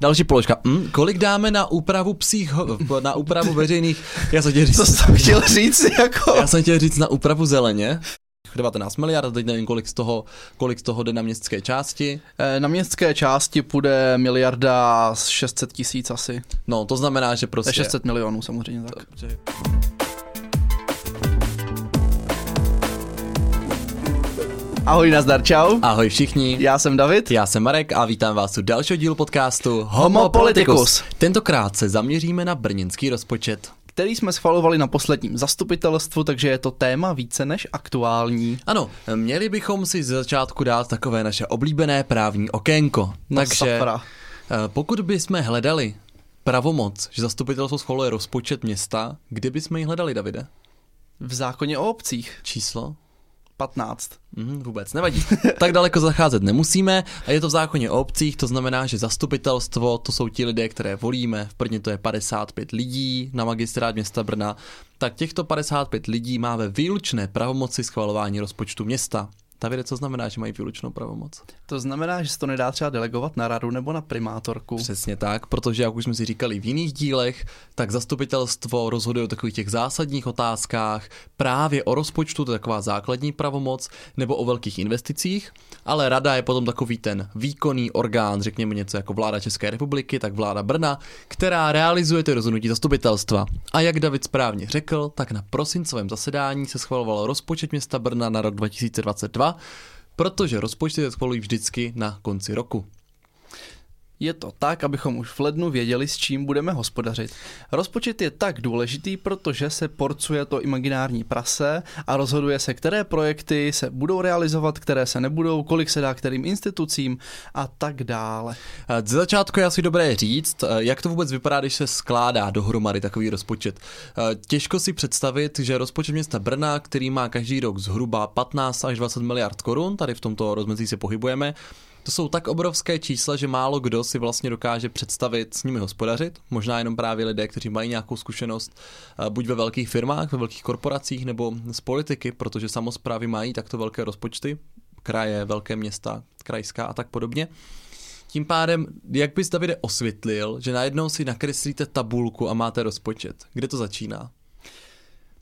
Další položka. Hm, kolik dáme na úpravu psích, na úpravu veřejných, já jsem chtěl říct, Co jsem chtěl říct, jako... já jsem chtěl říct na úpravu zeleně. 19 miliard, teď nevím, kolik z toho, kolik z toho jde na městské části. Eh, Na městské části půjde miliarda z 600 tisíc asi. No, to znamená, že To prostě... je 600 milionů samozřejmě tak. Že- Ahoj, nazdar, čau. Ahoj všichni. Já jsem David. Já jsem Marek a vítám vás u dalšího dílu podcastu Homo Politicus. Tentokrát se zaměříme na brněnský rozpočet. který jsme schvalovali na posledním zastupitelstvu, takže je to téma více než aktuální. Ano, měli bychom si z začátku dát takové naše oblíbené právní okénko. No Takže sakra. eh, pokud bychom hledali pravomoc, že zastupitelstvo schvaluje rozpočet města, kde bychom ji hledali, Davide? V zákoně o obcích Číslo? 15. Mhm, vůbec nevadí. tak daleko zacházet nemusíme a je to v zákoně o obcích, to znamená, že zastupitelstvo, to jsou ti lidé, které volíme, v Brně to je 55 lidí na magistrát města Brna, tak těchto 55 lidí má ve výlučné pravomoci schvalování rozpočtu města. Davide, co znamená, že mají výlučnou pravomoc? To znamená, že se to nedá třeba delegovat na radu nebo na primátorku. Přesně tak, protože jak už jsme si říkali v jiných dílech, tak zastupitelstvo rozhoduje o takových těch zásadních otázkách, právě o rozpočtu, to je taková základní pravomoc, nebo o velkých investicích, ale rada je potom takový ten výkonný orgán, řekněme něco jako vláda České republiky, tak vláda Brna, která realizuje ty rozhodnutí zastupitelstva. A jak David správně řekl, tak na prosincovém zasedání se schvaloval rozpočet města Brna na rok 2022, protože rozpočty se schvalují vždycky na konci roku. Je to tak, abychom už v lednu věděli, s čím budeme hospodařit. Rozpočet je tak důležitý, protože se porcuje to imaginární prase a rozhoduje se, které projekty se budou realizovat, které se nebudou, kolik se dá kterým institucím a tak dále. Ze začátku je asi dobré říct, jak to vůbec vypadá, když se skládá dohromady takový rozpočet. Těžko si představit, že rozpočet města Brna, který má každý rok zhruba 15 až 20 miliard korun, tady v tomto rozmezí se pohybujeme, to jsou tak obrovské čísla, že málo kdo si vlastně dokáže představit s nimi hospodařit. Možná jenom právě lidé, kteří mají nějakou zkušenost eh, buď ve velkých firmách, ve velkých korporacích nebo z politiky, protože samozprávy mají takto velké rozpočty, kraje, velké města, krajská a tak podobně. Tím pádem, jak bys Davide osvětlil, že najednou si nakreslíte tabulku a máte rozpočet? Kde to začíná?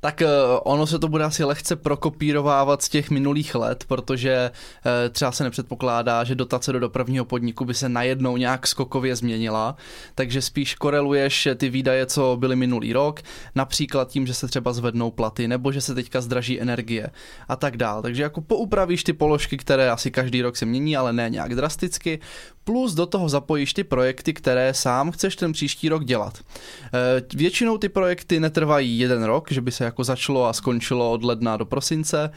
Tak eh, ono se to bude asi lehce prokopírovávat z těch minulých let, protože eh, třeba se nepředpokládá, že dotace do dopravního podniku by se najednou nějak skokově změnila, takže spíš koreluješ ty výdaje, co byly minulý rok, například tím, že se třeba zvednou platy, nebo že se teďka zdraží energie a tak dál. Takže jako poupravíš ty položky, které asi každý rok se mění, ale ne nějak drasticky, plus do toho zapojíš ty projekty, které sám chceš ten příští rok dělat. Eh, Většinou ty projekty netrvají jeden rok, že by se jako začalo a skončilo od ledna do prosince,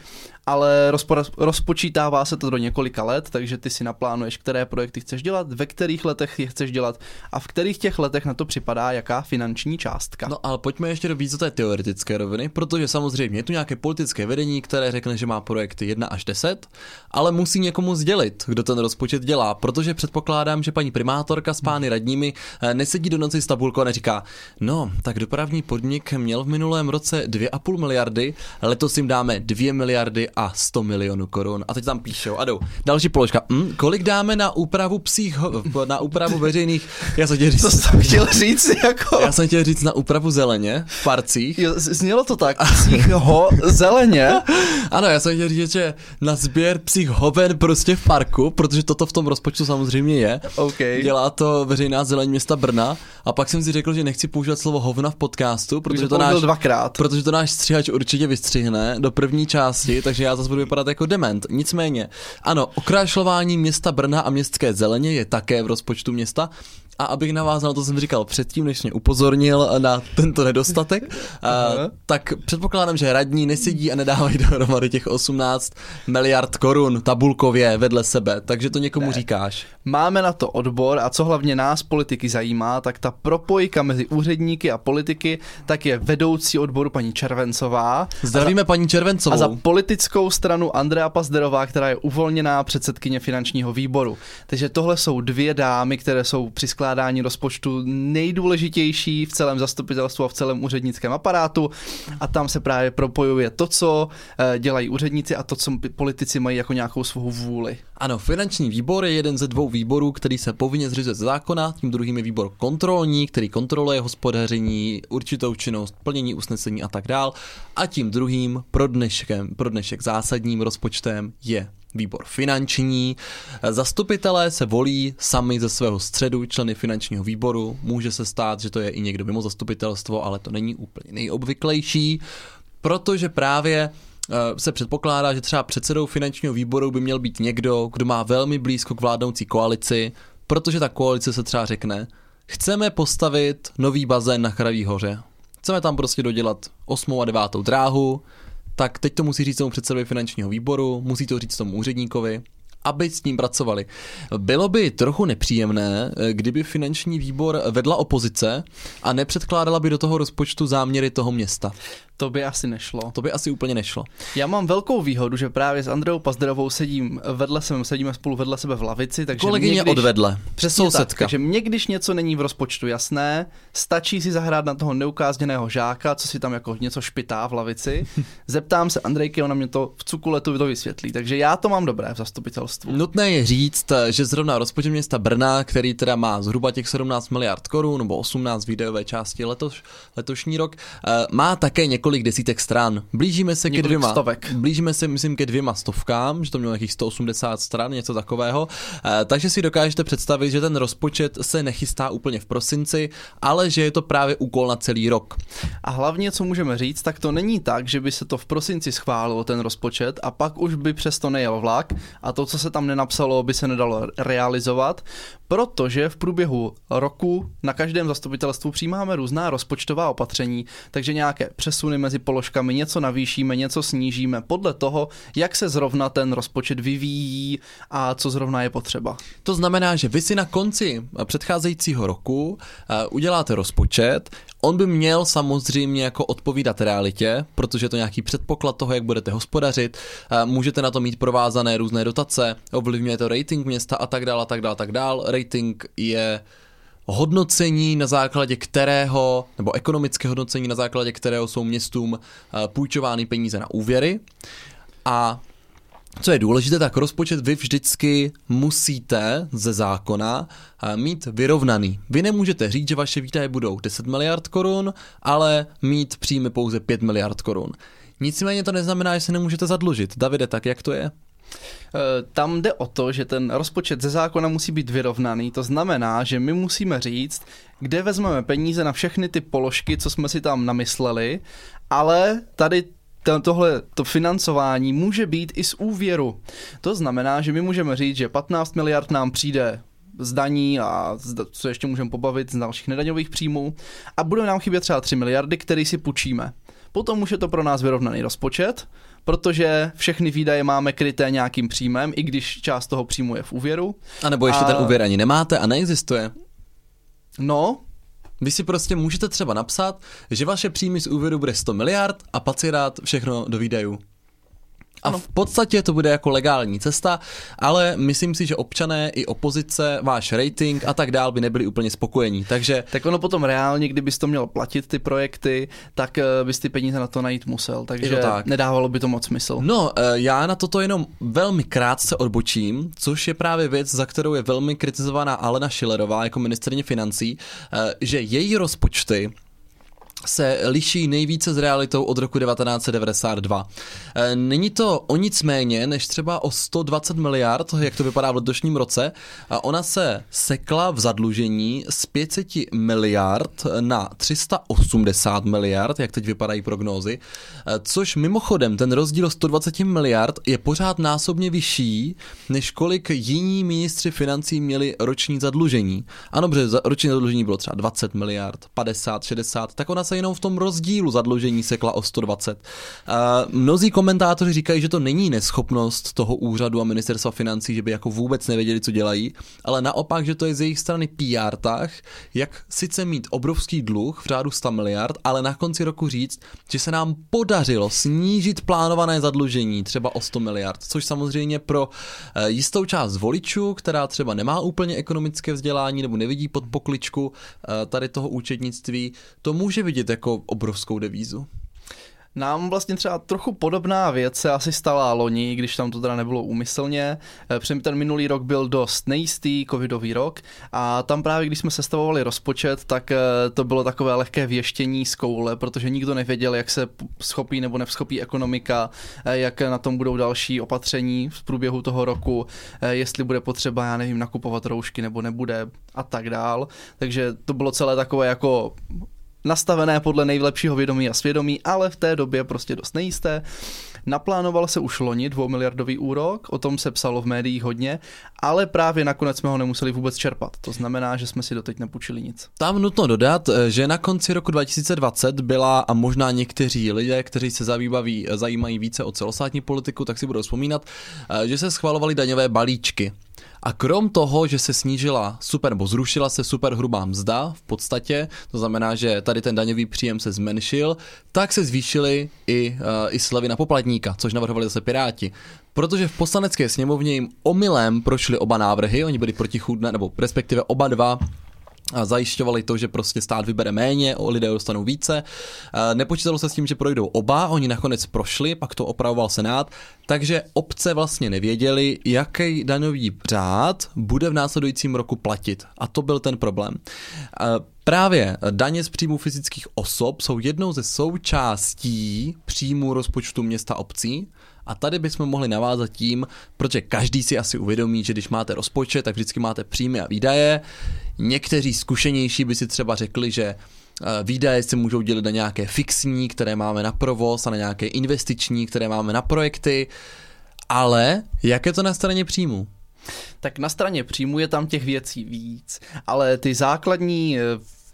ale rozpo- rozpočítává se to do několika let, takže ty si naplánuješ, které projekty chceš dělat, ve kterých letech je chceš dělat a v kterých těch letech na to připadá jaká finanční částka. No ale pojďme ještě do víc do té teoretické roviny, protože samozřejmě je tu nějaké politické vedení, které řekne, že má projekty 1 až 10, ale musí někomu sdělit, kdo ten rozpočet dělá, protože předpokládám, že paní primátorka s pány radními eh, nesedí do noci s tabulkou a neříká, no, tak dopravní podnik měl v minulém roce 2,5 miliardy, letos jim dáme 2 miliardy a 100 milionů korun. A teď tam píšou a jdou. Další položka. Hm, kolik dáme na úpravu psích, na úpravu veřejných, já jsem chtěl říct, Co jsem chtěl říct, jako... já jsem chtěl říct na úpravu zeleně v parcích. Jo, znělo to tak, psích ho zeleně. Ano, já jsem chtěl říct, že na sběr psích hoven prostě v parku, protože toto v tom rozpočtu samozřejmě je. OK. Dělá to veřejná zeleň města Brna a pak jsem si řekl, že nechci používat slovo hovna v podcastu, protože Protože to, náš, dvakrát. protože to náš stříhač určitě vystřihne do první části, takže já zase budu vypadat jako dement. Nicméně, ano, okrašlování města Brna a městské zeleně je také v rozpočtu města. A abych navázal na to, co jsem říkal předtím, než mě upozornil na tento nedostatek, a, tak předpokládám, že radní nesedí a nedávají dohromady těch 18 miliard korun tabulkově vedle sebe, takže to někomu ne. říkáš. Máme na to odbor a co hlavně nás politiky zajímá, tak ta propojka mezi úředníky a politiky, tak je vedoucí odboru paní Červencová. Zdravíme paní Červencovou. A za politickou stranu Andrea Pazderová, která je uvolněná předsedkyně finančního výboru. Takže tohle jsou dvě dámy, které jsou při předkládání rozpočtu nejdůležitější v celém zastupitelstvu a v celém úřednickém aparátu a tam se právě propojuje to, co eh, dělají úředníci a to, co politici mají jako nějakou svou vůli. Ano, finanční výbor je jeden ze dvou výborů, který se povinně zřizuje z zákona, tím druhým je výbor kontrolní, který kontroluje hospodaření, určitou činnost, plnění usnesení a tak dál. A tím druhým pro, dneškem, pro dnešek zásadním rozpočtem je výbor finanční. Zastupitelé se volí sami ze svého středu, členy finančního výboru. Může se stát, že to je i někdo mimo zastupitelstvo, ale to není úplně nejobvyklejší, protože právě eh, se předpokládá, že třeba předsedou finančního výboru by měl být někdo, kdo má velmi blízko k vládnoucí koalici, protože ta koalice se třeba řekne, chceme postavit nový bazén na Chraví hoře. Chceme tam prostě dodělat 8. a 9. dráhu, tak teď to musí říct tomu předsedovi finančního výboru, musí to říct tomu úředníkovi, aby s ním pracovali. Bylo by trochu nepříjemné, kdyby finanční výbor vedla opozice a nepředkládala by do toho rozpočtu záměry toho města. To by asi nešlo. To by asi úplně nešlo. Já mám velkou výhodu, že právě s Andreou Pazderovou sedím vedle sebe, sedíme spolu vedle sebe v lavici, takže Kolegyně mě, když, odvedle. Přesně Sousedka. tak, takže mě, když něco není v rozpočtu jasné, stačí si zahrát na toho neukázněného žáka, co si tam jako něco špitá v lavici. Zeptám se Andrejky, ona mě to v cukuletu to vysvětlí. Takže já to mám dobré v zastupitelstvu. Nutné je říct, že zrovna rozpočet města Brna, který teda má zhruba těch 17 miliard korun nebo 18 výdajové části letos, letošní rok, eh, má také několik desítek stran. Blížíme se Několik ke dvěma. stovek. Blížíme se, myslím, ke dvěma stovkám, že to mělo nějakých 180 stran, něco takového. Eh, Takže si dokážete představit, že ten rozpočet se nechystá úplně v prosinci, ale že je to právě úkol na celý rok. A hlavně, co můžeme říct, tak to není tak, že by se to v prosinci schválilo ten rozpočet a pak už by přesto nejel vlak a to, co se tam nenapsalo, by se nedalo realizovat, protože v průběhu roku na každém zastupitelstvu přijímáme různá rozpočtová opatření, takže nějaké přesuny mezi položkami, něco navýšíme, něco snížíme podle toho, jak se zrovna ten rozpočet vyvíjí a co zrovna je potřeba. To znamená, že vy si na konci předcházejícího roku eh, uděláte rozpočet, on by měl samozřejmě jako odpovídat realitě, protože je to nějaký předpoklad toho, jak budete hospodařit, eh, můžete na to mít provázané různé dotace, ovlivňuje to rating města a tak dále, a tak dále, a tak dále. Rating je hodnocení, na základě kterého, nebo ekonomické hodnocení, na základě kterého jsou městům eh, půjčovány peníze na úvěry. A co je důležité, tak rozpočet vy vždycky musíte ze zákona eh, mít vyrovnaný. Vy nemůžete říct, že vaše výdaje budou 10 miliard korun, ale mít příjmy pouze 5 miliard korun. Nicméně to neznamená, že se nemůžete zadlužit. Davide, tak jak to je? Eh, Tam jde o to, že ten rozpočet ze zákona musí být vyrovnaný, to znamená, že my musíme říct, kde vezmeme peníze na všechny ty položky, co jsme si tam namysleli, ale tady to- tohle to financování může být i z úvěru. To znamená, že my můžeme říct, že 15 miliard nám přijde z daní a co ještě můžeme pobavit z dalších nedaňových příjmů a budou nám chybět třeba 3 miliardy, které si půjčíme. Potom už je to pro nás vyrovnaný rozpočet, protože všechny výdaje máme kryté nějakým příjmem, i když část toho příjmu je v úvěru. A nebo ještě A- ten úvěr ani nemáte a neexistuje. No, Vy si prostě můžete třeba napsat, že vaše příjmy z úvěru bude 100 miliard a dát všechno do výdajů. A Ano. v podstatě to bude jako legální cesta, ale myslím si, že občané i opozice, váš rating a tak dál by nebyli úplně spokojení. Takže tak ono potom reálně, kdybys to měl platit ty projekty, tak eh, bys ty peníze na to najít musel, takže tak. nedávalo by to moc smysl. No, eh, já na toto jenom velmi krátce odbočím, což je právě věc, za kterou je velmi kritizovaná Alena Schillerová jako ministrně financí, eh, že její rozpočty se liší nejvíce s realitou od roku 1992. Eh, Není to o nic méně než třeba o 120 miliard, jak to vypadá v letošním roce. A ona se sekla v zadlužení z 500 miliard na 380 miliard, jak teď vypadají prognózy, Eh, což mimochodem ten rozdíl 120 miliard je pořád násobně vyšší, než kolik jiní ministři financí měli roční zadlužení. Ano, za- roční zadlužení bylo třeba 20 miliard, 50, 60, tak ona se se jenom v tom rozdílu zadlužení sekla o 120. Uh, mnozí komentátoři říkají, že to není neschopnost toho úřadu a ministerstva financí, že by jako vůbec nevěděli, co dělají, ale naopak, že to je z jejich strany PR tah, jak sice mít obrovský dluh v řádu 100 miliard, ale na konci roku říct, že se nám podařilo snížit plánované zadlužení třeba o 100 miliard, což samozřejmě pro uh, jistou část voličů, která třeba nemá úplně ekonomické vzdělání nebo nevidí pod pokličku uh, tady toho účetnictví, to může vidět jako obrovskou devízu. Nám vlastně třeba trochu podobná věc se asi stala loni, když tam to teda nebylo úmyslně. Přem ten minulý rok byl dost nejistý, covidový rok a tam právě, když jsme sestavovali rozpočet, tak eh, to bylo takové lehké věštění z koule, protože nikdo nevěděl, jak se schopí nebo nevschopí ekonomika, eh, jak na tom budou další opatření v průběhu toho roku, eh, jestli bude potřeba, já nevím, nakupovat roušky nebo nebude a tak dál. Takže to bylo celé takové jako nastavené podle nejlepšího vědomí a svědomí, ale v té době prostě dost nejisté. Naplánoval se už loni dvoumiliardový úrok, o tom se psalo v médiích hodně, ale právě nakonec jsme ho nemuseli vůbec čerpat. To znamená, že jsme si doteď nepůjčili nic. Tam nutno dodat, že na konci roku 2020 byla a možná někteří lidé, kteří se zajímaví, zajímají více o celostátní politiku, tak si budou vzpomínat, že se schvalovaly daňové balíčky. A krom toho, že se snížila super, nebo zrušila se super hrubá mzda v podstatě, to znamená, že tady ten daňový příjem se zmenšil, tak se zvýšily i, uh, i slevy na poplatníka, což navrhovali zase Piráti. Protože v poslanecké sněmovně jim omylem prošly oba návrhy, oni byli protichůdné, nebo respektive oba dva zajišťovali to, že prostě stát vybere méně, lidé dostanou více. Nepočítalo se s tím, že projdou oba, oni nakonec prošli, pak to opravoval Senát, takže obce vlastně nevěděli, jaký daňový řád bude v následujícím roku platit. A to byl ten problém. Právě daně z příjmu fyzických osob jsou jednou ze součástí příjmu rozpočtu města obcí. A tady bychom mohli navázat tím, protože každý si asi uvědomí, že když máte rozpočet, tak vždycky máte příjmy a výdaje. Někteří zkušenější by si třeba řekli, že eh, Výdaje se můžou dělit na nějaké fixní, které máme na provoz a na nějaké investiční, které máme na projekty. Ale jak je to na straně příjmu? Tak na straně příjmu je tam těch věcí víc, ale ty základní eh,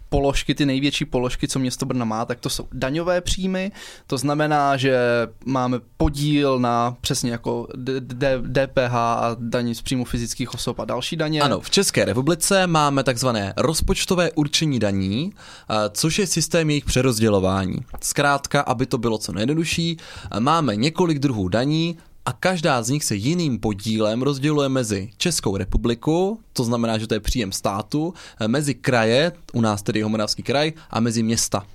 položky, ty největší položky, co město Brna má, tak to jsou daňové příjmy, to znamená, že máme podíl na přesně jako DPH a daní z příjmu fyzických osob a další daně. Ano, v České republice máme takzvané rozpočtové určení daní, což je systém jejich přerozdělování. Zkrátka, aby to bylo co nejjednodušší, máme několik druhů daní, a každá z nich se jiným podílem rozděluje mezi Českou republiku, to znamená, že to je příjem státu, mezi kraje, u nás tedy Homoravský kraj, a mezi města.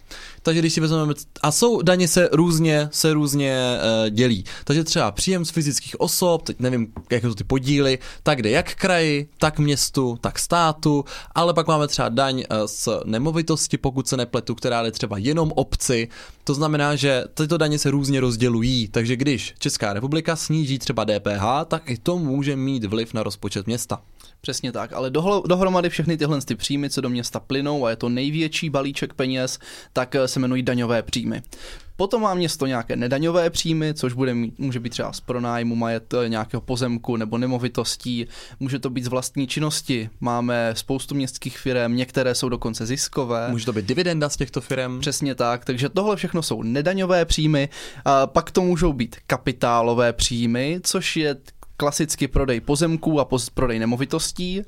Takže když si vezmeme, a jsou daně se různě, se různě uh, dělí. Takže třeba příjem z fyzických osob, teď nevím, jak jsou ty podíly, tak jde jak kraji, tak městu, tak státu, ale pak máme třeba daň uh, z nemovitosti, pokud se nepletu, která jde třeba jenom obci. To znamená, že tyto daně se různě rozdělují, takže když Česká republika sníží třeba DPH, tak i to může mít vliv na rozpočet města. Přesně tak, ale dohromady všechny tyhle ty příjmy, co do města plynou a je to největší balíček peněz, tak eh, se jmenují daňové příjmy. Potom má město nějaké nedaňové příjmy, což bude mít, může být třeba z pronájmu majet nějakého pozemku nebo nemovitostí, může to být z vlastní činnosti. Máme spoustu městských firm, některé jsou dokonce ziskové. Může to být dividenda z těchto firm. Přesně tak, takže tohle všechno jsou nedaňové příjmy. A pak to můžou být kapitálové příjmy, což je klasicky prodej pozemků a poz, prodej nemovitostí.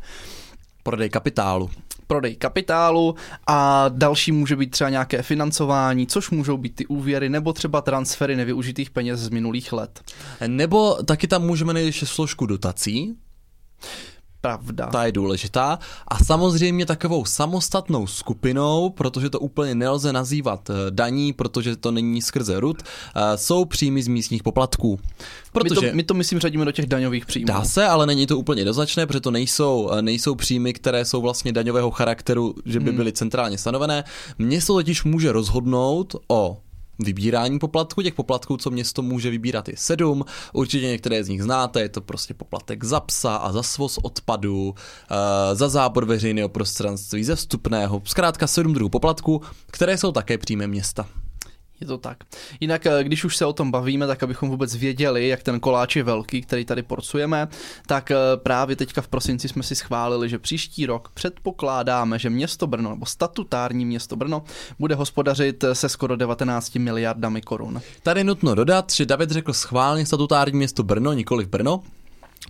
Prodej kapitálu. Prodej kapitálu a další může být třeba nějaké financování, což můžou být ty úvěry nebo třeba transfery nevyužitých peněz z minulých let. Nebo taky tam můžeme najít složku dotací, pravda. Ta je důležitá. A samozřejmě takovou samostatnou skupinou, protože to úplně nelze nazývat eh, daní, protože to není skrze RUD, eh, jsou příjmy z místních poplatků. Protože my to, my to myslím řadíme do těch daňových příjmů. Dá se, ale není to úplně doznačné, protože to nejsou, eh, nejsou příjmy, které jsou vlastně daňového charakteru, že by hmm. byly centrálně stanovené. Město totiž může rozhodnout o vybírání poplatků. Těch poplatků, co město může vybírat, je sedm. Určitě některé z nich znáte, je to prostě poplatek za psa a za svoz odpadu, uh, za zábor veřejného prostranství, ze vstupného. Zkrátka sedm druhů poplatků, které jsou také příjmem města. Je to tak. Jinak, eh, když už se o tom bavíme, tak abychom vůbec věděli, jak ten koláč je velký, který tady porcujeme, tak eh, právě teďka v prosinci jsme si schválili, že příští rok předpokládáme, že město Brno, nebo statutární město Brno, bude hospodařit se skoro 19 miliardami korun. Tady nutno dodat, že David řekl schválně statutární město Brno, nikoli v Brno,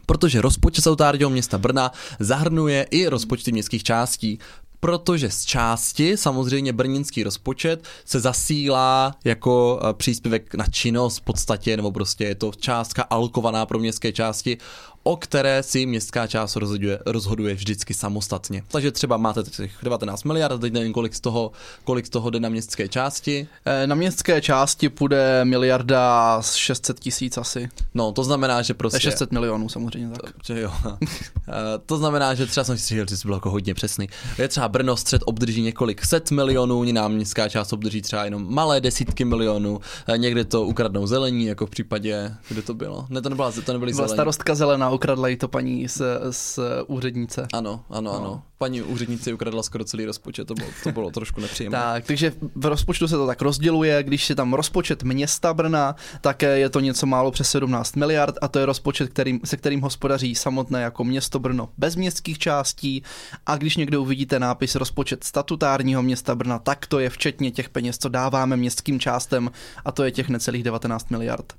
protože rozpočet statutárního města Brna zahrnuje i rozpočty městských částí protože z části samozřejmě brněnský rozpočet se zasílá jako eh, příspěvek na činnost v podstatě, nebo prostě je to částka alokovaná pro městské části o které si městská část rozhoduje, rozhoduje vždycky samostatně. Takže třeba máte těch 19 miliard, teď nevím, kolik z toho, kolik z toho jde na městské části. Eh, na městské části půjde miliarda 600 tisíc asi. No, to znamená, že prostě... 600 milionů samozřejmě tak. To, jo. Eh, to znamená, že třeba jsem si říkal, že jsi byl jako hodně přesný. Je třeba Brno střed obdrží několik set milionů, jiná městská část obdrží třeba jenom malé desítky milionů, eh, někde to ukradnou zelení, jako v případě, kde to bylo. Ne, to nebyla, to nebyly zelení. starostka zelená ukradla jí to paní z, z úřednice. Ano, ano, no. ano. Paní úřednici ukradla skoro celý rozpočet, to bylo, to bylo trošku nepříjemné. tak, takže v rozpočtu se to tak rozděluje, když je tam rozpočet města Brna, tak je to něco málo přes 17 miliard a to je rozpočet, kterým, se kterým hospodaří samotné jako město Brno bez městských částí a když někde uvidíte nápis rozpočet statutárního města Brna, tak to je včetně těch peněz, co dáváme městským částem a to je těch necelých 19 miliard.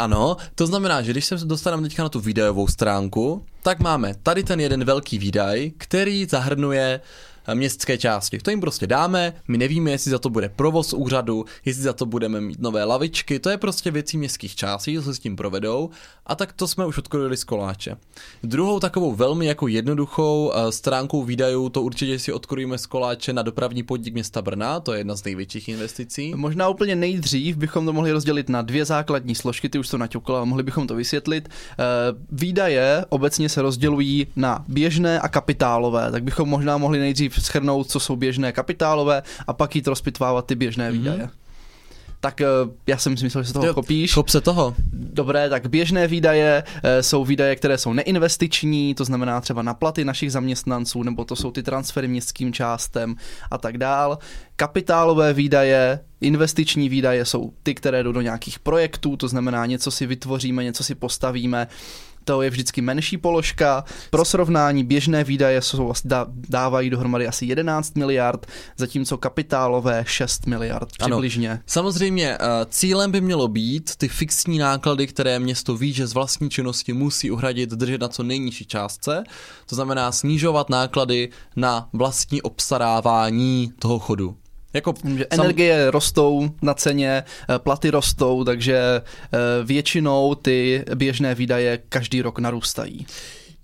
Ano, to znamená, že když se dostaneme teďka na tu videovou stránku, tak máme tady ten jeden velký výdaj, který zahrnuje městské části. To jim prostě dáme, my nevíme, jestli za to bude provoz úřadu, jestli za to budeme mít nové lavičky, to je prostě věcí městských částí, co se s tím provedou a tak to jsme už odkrojili z koláče. Druhou takovou velmi jako jednoduchou uh, stránkou výdajů, to určitě si odkrojíme z koláče na dopravní podnik města Brna, to je jedna z největších investicí. Možná úplně nejdřív bychom to mohli rozdělit na dvě základní složky, ty už to naťukl, ale mohli bychom to vysvětlit. Uh, výdaje obecně se rozdělují na běžné a kapitálové, tak bychom možná mohli nejdřív schrnout, co jsou běžné kapitálové a pak jít rozpitvávat ty běžné mm-hmm. výdaje. Tak eh, já jsem si myslel, že se toho jo, kopíš. Chop se toho. Dobré, tak běžné výdaje e, jsou výdaje, které jsou neinvestiční, to znamená třeba na platy našich zaměstnanců, nebo to jsou ty transfery městským částem a tak dál. Kapitálové výdaje, investiční výdaje jsou ty, které jdou do nějakých projektů, to znamená něco si vytvoříme, něco si postavíme, to je vždycky menší položka. Pro srovnání běžné výdaje jsou, dávají dohromady asi 11 miliard, zatímco kapitálové 6 miliard přibližně. Ano. Samozřejmě eh, cílem by mělo být ty fixní náklady, které město ví, že z vlastní činnosti musí uhradit, držet na co nejnižší částce. To znamená snižovat náklady na vlastní obstarávání toho chodu. Jako že energie sam... rostou na ceně, eh, platy rostou, takže eh, většinou ty běžné výdaje každý rok narůstají.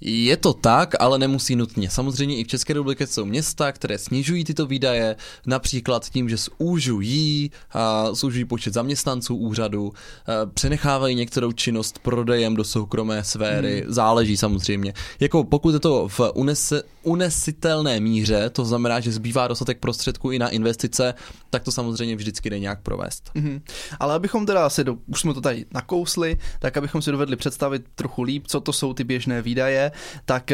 Je to tak, ale nemusí nutně. Samozřejmě i v České republice jsou města, které snižují tyto výdaje, například tím, že zúžují, a zúžují počet zaměstnanců úřadu, přenechávají některou činnost prodejem do soukromé sféry, hmm. záleží samozřejmě. Jako pokud je to v unese, unesitelné míře, to znamená, že zbývá dostatek prostředků i na investice, tak to samozřejmě vždycky jde nějak provést. Hmm. Ale abychom teda si, do, už jsme to tady nakousli, tak abychom si dovedli představit trochu líp, co to jsou ty běžné výdaje, tak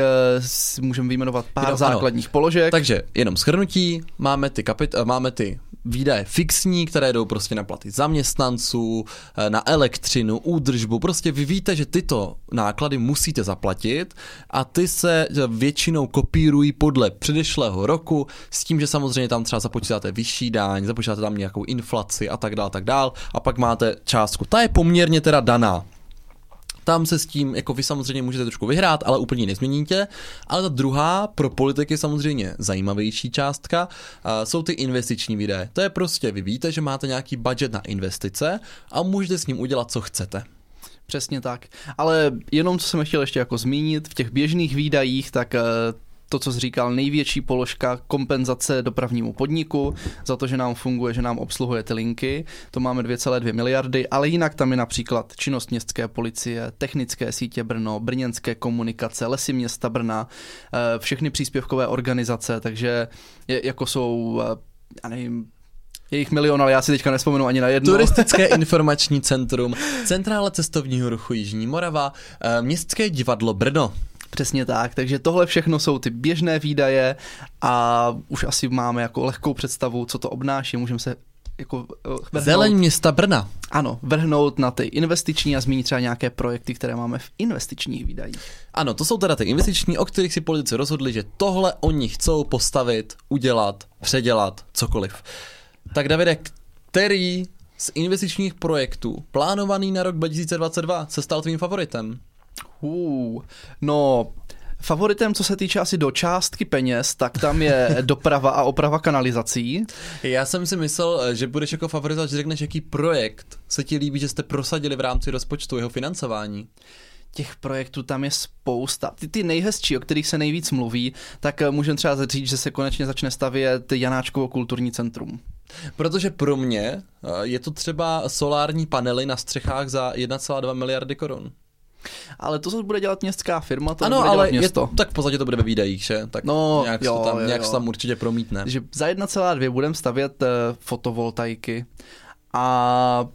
uh, můžeme vyjmenovat pár jenom, základních ano. položek. Takže jenom schrnutí, máme ty, kapit- eh, máme ty výdaje fixní, které jdou prostě na platy zaměstnanců, eh, na elektřinu, údržbu. Prostě vy víte, že tyto náklady musíte zaplatit a ty se většinou kopírují podle předešlého roku s tím, že samozřejmě tam třeba započítáte vyšší daň, započítáte tam nějakou inflaci a tak dále, tak dál a pak máte částku. Ta je poměrně teda daná. Tam se s tím, jako vy samozřejmě můžete trošku vyhrát, ale úplně nezměníte. Ale ta druhá, pro politiky samozřejmě zajímavější částka, jsou ty investiční výdaje. To je prostě, vy víte, že máte nějaký budget na investice a můžete s ním udělat, co chcete. Přesně tak. Ale jenom, co jsem chtěl ještě jako zmínit, v těch běžných výdajích, tak eh, to, co jsi říkal, největší položka kompenzace dopravnímu podniku za to, že nám funguje, že nám obsluhuje ty linky. To máme 2,2 miliardy, ale jinak tam je například činnost městské policie, technické sítě Brno, brněnské komunikace, lesy města Brna, eh, všechny příspěvkové organizace, takže je, jako jsou, eh, já nevím, je jich milion, ale já si teďka nespomenu ani na jedno. Turistické informační centrum, Centrála cestovního ruchu Jižní Morava, eh, Městské divadlo Brno. Přesně tak, takže tohle všechno jsou ty běžné výdaje a už asi máme jako lehkou představu, co to obnáší. Můžeme se jako vrhnout, Zeleň města Brna. Ano, vrhnout na ty investiční a zmínit třeba nějaké projekty, které máme v investičních výdajích. Ano, to jsou teda ty investiční, o kterých si politici rozhodli, že tohle oni chcou postavit, udělat, předělat, cokoliv. Tak Davide, který z investičních projektů plánovaný na rok 2022 se stal tvým favoritem? Uh, no, Favoritem, co se týče asi do částky peněz, tak tam je doprava a oprava kanalizací. Já jsem si myslel, že budeš jako favorizovat, že řekneš, jaký projekt se ti líbí, že jste prosadili v rámci rozpočtu jeho financování těch projektů tam je spousta. Ty, ty nejhezčí, o kterých se nejvíc mluví, tak eh, můžeme třeba říct, že se konečně začne stavět Janáčkovo kulturní centrum. Protože pro mě eh, je to třeba solární panely na střechách za 1,2 miliardy korun. Ale to se bude dělat městská firma, to ano, bude ale dělat město. Je, tak v podstatě to bude ve výdajích, že? Tak no, nějak, jo, se tam, jo, nějak jo. se tam určitě promítne. Že za 1,2 budeme stavět uh, fotovoltaiky a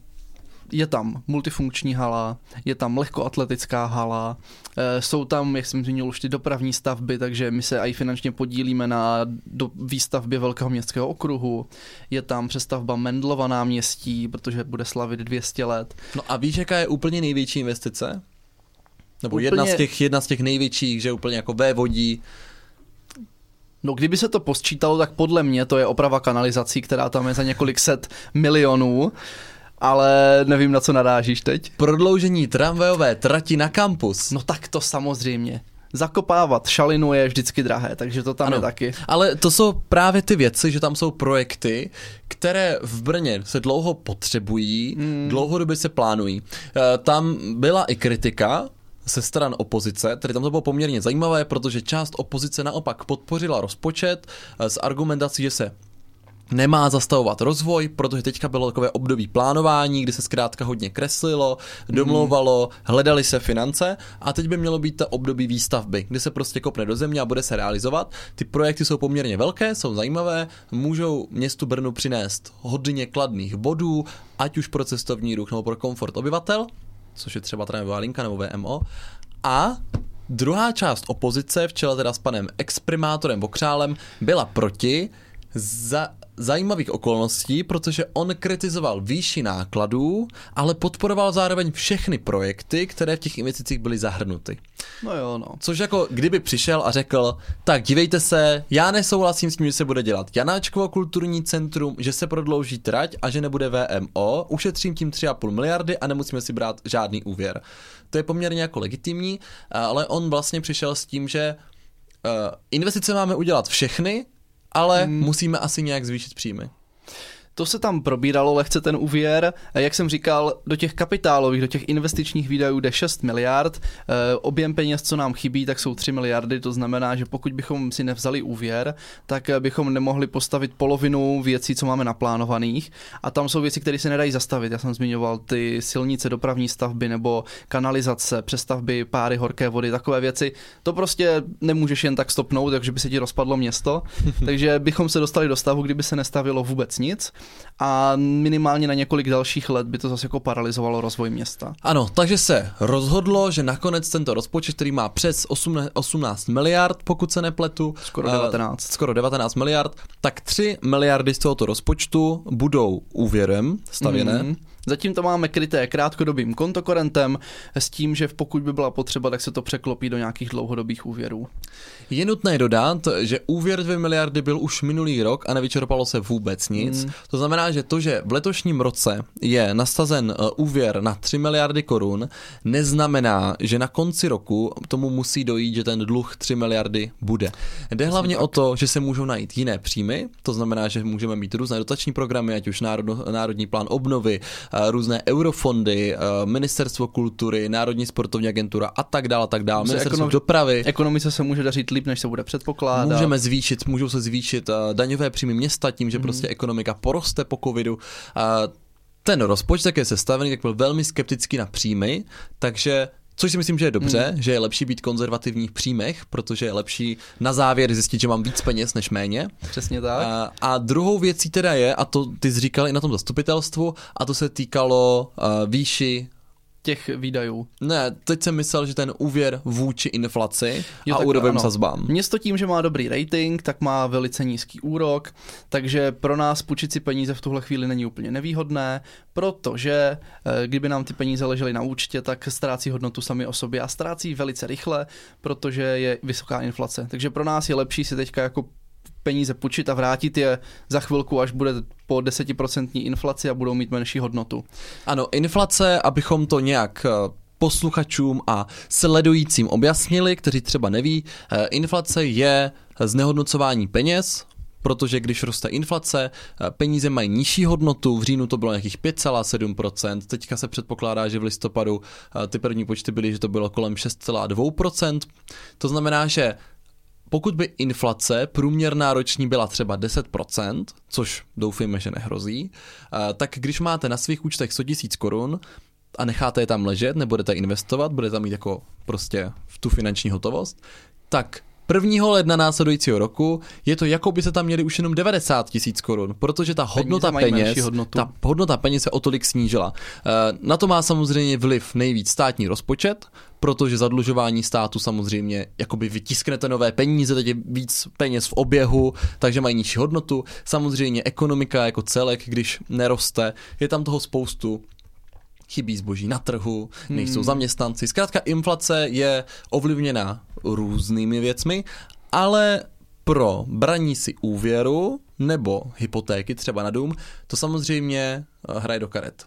je tam multifunkční hala, je tam lehkoatletická hala, eh, jsou tam, jak jsem zmínil, už ty dopravní stavby, takže my se i finančně podílíme na do výstavbě Velkého městského okruhu. Je tam přestavba Mendlova náměstí, protože bude slavit 200 let. No a víš, jaká je úplně největší investice? Nebo úplně... jedna, z těch, jedna z těch největších, že úplně jako vévodí No kdyby se to posčítalo, tak podle mě to je oprava kanalizací, která tam je za několik set milionů ale nevím, na co narážíš teď. Prodloužení tramvajové trati na kampus. No tak to samozřejmě. Zakopávat šalinu je vždycky drahé, takže to tam ano, je taky. Ale to jsou právě ty věci, že tam jsou projekty, které v Brně se dlouho potřebují, hmm. dlouhodobě se plánují. E, tam byla i kritika, se stran opozice, tedy tam to bylo poměrně zajímavé, protože část opozice naopak podpořila rozpočet e, s argumentací, že se nemá zastavovat rozvoj, protože teďka bylo takové období plánování, kdy se zkrátka hodně kreslilo, domlouvalo, hledali se finance a teď by mělo být to období výstavby, kdy se prostě kopne do země a bude se realizovat. Ty projekty jsou poměrně velké, jsou zajímavé, můžou městu Brnu přinést hodně kladných bodů, ať už pro cestovní ruch nebo pro komfort obyvatel, což je třeba tramvajová linka nebo VMO, a Druhá část opozice, v čele teda s panem exprimátorem Vokřálem, byla proti, za zajímavých okolností, protože on kritizoval výši nákladů, ale podporoval zároveň všechny projekty, které v těch investicích byly zahrnuty. No jo, no. Což jako kdyby přišel a řekl, tak dívejte se, já nesouhlasím s tím, že se bude dělat Janáčkovo kulturní centrum, že se prodlouží trať a že nebude VMO, ušetřím tím 3,5 miliardy a nemusíme si brát žádný úvěr. To je poměrně jako legitimní, ale on vlastně přišel s tím, že uh, investice máme udělat všechny, ale hmm. musíme asi nějak zvýšit příjmy. To se tam probíralo lehce ten úvěr. Jak jsem říkal, do těch kapitálových, do těch investičních výdajů jde 6 miliard. Eh, objem peněz, co nám chybí, tak jsou 3 miliardy. To znamená, že pokud bychom si nevzali úvěr, tak eh, bychom nemohli postavit polovinu věcí, co máme naplánovaných. A tam jsou věci, které se nedají zastavit. Já jsem zmiňoval ty silnice, dopravní stavby nebo kanalizace, přestavby páry horké vody, takové věci. To prostě nemůžeš jen tak stopnout, takže by se ti rozpadlo město. takže bychom se dostali do stavu, kdyby se nestavilo vůbec nic a minimálně na několik dalších let by to zase jako paralizovalo rozvoj města. Ano, takže se rozhodlo, že nakonec tento rozpočet, který má přes 18 miliard, pokud se nepletu, skoro 19, uh, eh, skoro 19 miliard, tak 3 miliardy z tohoto rozpočtu budou úvěrem stavěné. Mm-hmm. Zatím to máme kryté krátkodobým kontokorentem s tím, že pokud by byla potřeba, tak se to překlopí do nějakých dlouhodobých úvěrů. Je nutné dodat, že úvěr 2 miliardy byl už minulý rok a nevyčerpalo se vůbec nic. Hmm. To znamená, že to, že v letošním roce je nastazen eh, úvěr na 3 miliardy korun, neznamená, že na konci roku tomu musí dojít, že ten dluh 3 miliardy bude. Jde hlavně tak. o to, že se můžou najít jiné příjmy, to znamená, že můžeme mít různé dotační programy, ať už Národní plán obnovy, různé eurofondy, ministerstvo kultury, Národní sportovní agentura a tak dále, tak dále, ministerstvo ekonom- dopravy. Ekonomice se může dařit líp, než se bude předpokládat. Můžeme zvýšit, můžou se zvýšit daňové příjmy města tím, že mm. prostě ekonomika poroste po covidu. Ten rozpočet, jak je sestavený, tak byl velmi skeptický na příjmy, takže Což si myslím, že je dobře, hmm. že je lepší být konzervativní v příjmech, protože je lepší na závěr zjistit, že mám víc peněz než méně. Přesně tak. A, a druhou věcí teda je, a to ty jsi říkal i na tom zastupitelstvu, a to se týkalo uh, výši těch výdajů. Ne, teď jsem myslel, že ten úvěr vůči inflaci Jo, a úrovým sazbám. Město tím, že má dobrý rating, tak má velice nízký úrok, takže pro nás půjčit si peníze v tuhle chvíli není úplně nevýhodné, protože eh, kdyby nám ty peníze ležely na účtě, tak ztrácí hodnotu sami o sobě a ztrácí velice rychle, protože je vysoká inflace. Takže pro nás je lepší si teďka jako peníze půjčit a vrátit je za chvilku, až bude po 10% inflaci a budou mít menší hodnotu. Ano, inflace, abychom to nějak eh, posluchačům a sledujícím objasnili, kteří třeba neví, eh, inflace je znehodnocování peněz, protože když roste inflace, eh, peníze mají nižší hodnotu, v říjnu to bylo nějakých 5,7%, teďka se předpokládá, že v listopadu ty první počty byly, že to bylo kolem 6,2%, to znamená, že pokud by inflace průměrná roční byla třeba 10%, což doufejme, že nehrozí, eh, tak když máte na svých účtech 100 000 korun a necháte je tam ležet, nebudete investovat, budete tam mít jako prostě v tu finanční hotovost, tak 1. ledna následujícího roku je to jako by se tam měli už jenom 90 tisíc korun, protože ta hodnota peněz, hodnotu. ta hodnota peněz se o tolik snížila. Eh, Na to má samozřejmě vliv nejvíc státní rozpočet, protože zadlužování státu samozřejmě jakoby vytisknete nové peníze, teď je víc peněz v oběhu, takže mají nižší hodnotu. Samozřejmě ekonomika jako celek, když neroste, je tam toho spoustu, chybí zboží na trhu, nejsou Hmm. zaměstnanci. Zkrátka inflace je ovlivněna různými věcmi, ale pro braní si úvěru nebo hypotéky třeba na dům, to samozřejmě eh, hraje do karet.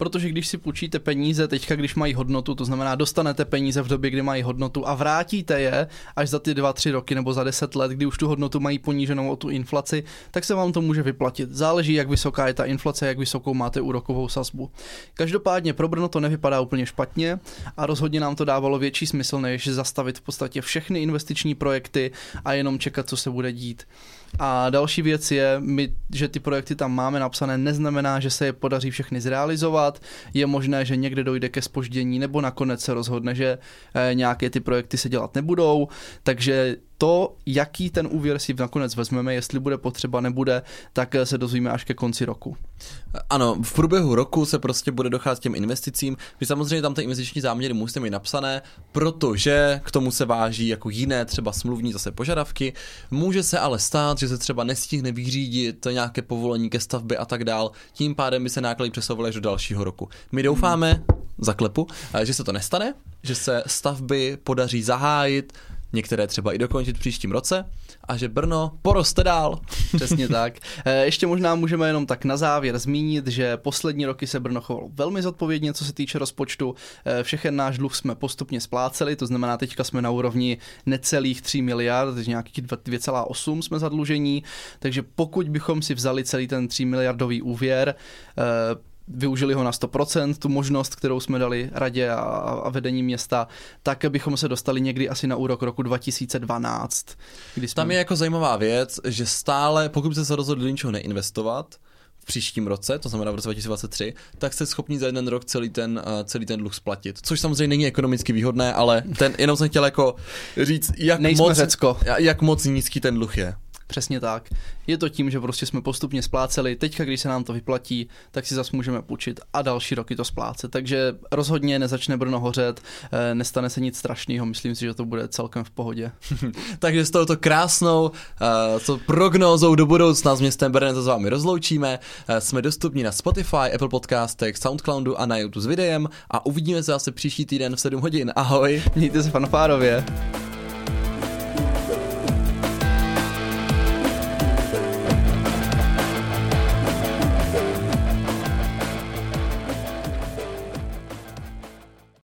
Protože když si půjčíte peníze teďka, když mají hodnotu, to znamená dostanete peníze v době, kdy mají hodnotu a vrátíte je až za ty 2-3 roky nebo za 10 let, kdy už tu hodnotu mají poníženou o tu inflaci, tak se vám to může vyplatit. Záleží, jak vysoká je ta inflace, jak vysokou máte úrokovou sazbu. Každopádně pro Brno to nevypadá úplně špatně a rozhodně nám to dávalo větší smysl, než zastavit v podstatě všechny investiční projekty a jenom čekat, co se bude dít. A další věc je, my, že ty projekty tam máme napsané, neznamená, že se je podaří všechny zrealizovat. Je možné, že někde dojde ke spoždění, nebo nakonec se rozhodne, že eh, nějaké ty projekty se dělat nebudou. Takže to, jaký ten úvěr si nakonec vezmeme, jestli bude potřeba, nebude, tak se dozvíme až ke konci roku. Ano, v průběhu roku se prostě bude docházet těm investicím. Vy samozřejmě tam ty investiční záměry musíte mít napsané, protože k tomu se váží jako jiné třeba smluvní zase požadavky. Může se ale stát, že se třeba nestihne vyřídit nějaké povolení ke stavbě a tak dál. Tím pádem by se náklady přesouvaly až do dalšího roku. My doufáme, zaklepu, že se to nestane, že se stavby podaří zahájit, některé třeba i dokončit v příštím roce a že Brno poroste dál. Přesně tak. Eh, Ještě možná můžeme jenom tak na závěr zmínit, že poslední roky se Brno chovalo velmi zodpovědně, co se týče rozpočtu. Eh, Všechen náš dluh jsme postupně spláceli, to znamená, teďka jsme na úrovni necelých 3 miliard, takže nějakých 2,8 jsme zadlužení, takže pokud bychom si vzali celý ten 3 miliardový úvěr, eh, využili ho na 100%, tu možnost, kterou jsme dali radě a, a vedení města, tak bychom se dostali někdy asi na úrok roku 2012. Kdy jsme... Tam je jako zajímavá věc, že stále, pokud byste se rozhodli do ničeho neinvestovat, v příštím roce, to znamená v roce 2023, tak jste schopni za jeden rok celý ten, uh, celý ten dluh splatit. Což samozřejmě není ekonomicky výhodné, ale ten, jenom jsem chtěl jako říct, jak Nejsme moc, Řecko. jak moc nízký ten dluh je. Přesně tak. Je to tím, že prostě jsme postupně spláceli. Teďka, když se nám to vyplatí, tak si zase můžeme půjčit a další roky to splácet. Takže rozhodně nezačne Brno hořet, eh, nestane se nic strašného. Myslím si, že to bude celkem v pohodě. Takže s touto krásnou uh, co prognózou do budoucna s městem Brno to s vámi rozloučíme. Uh, jsme dostupní na Spotify, Apple Podcastech, Soundcloudu a na YouTube s videem a uvidíme se zase příští týden v 7 hodin. Ahoj! Mějte se fanfárově.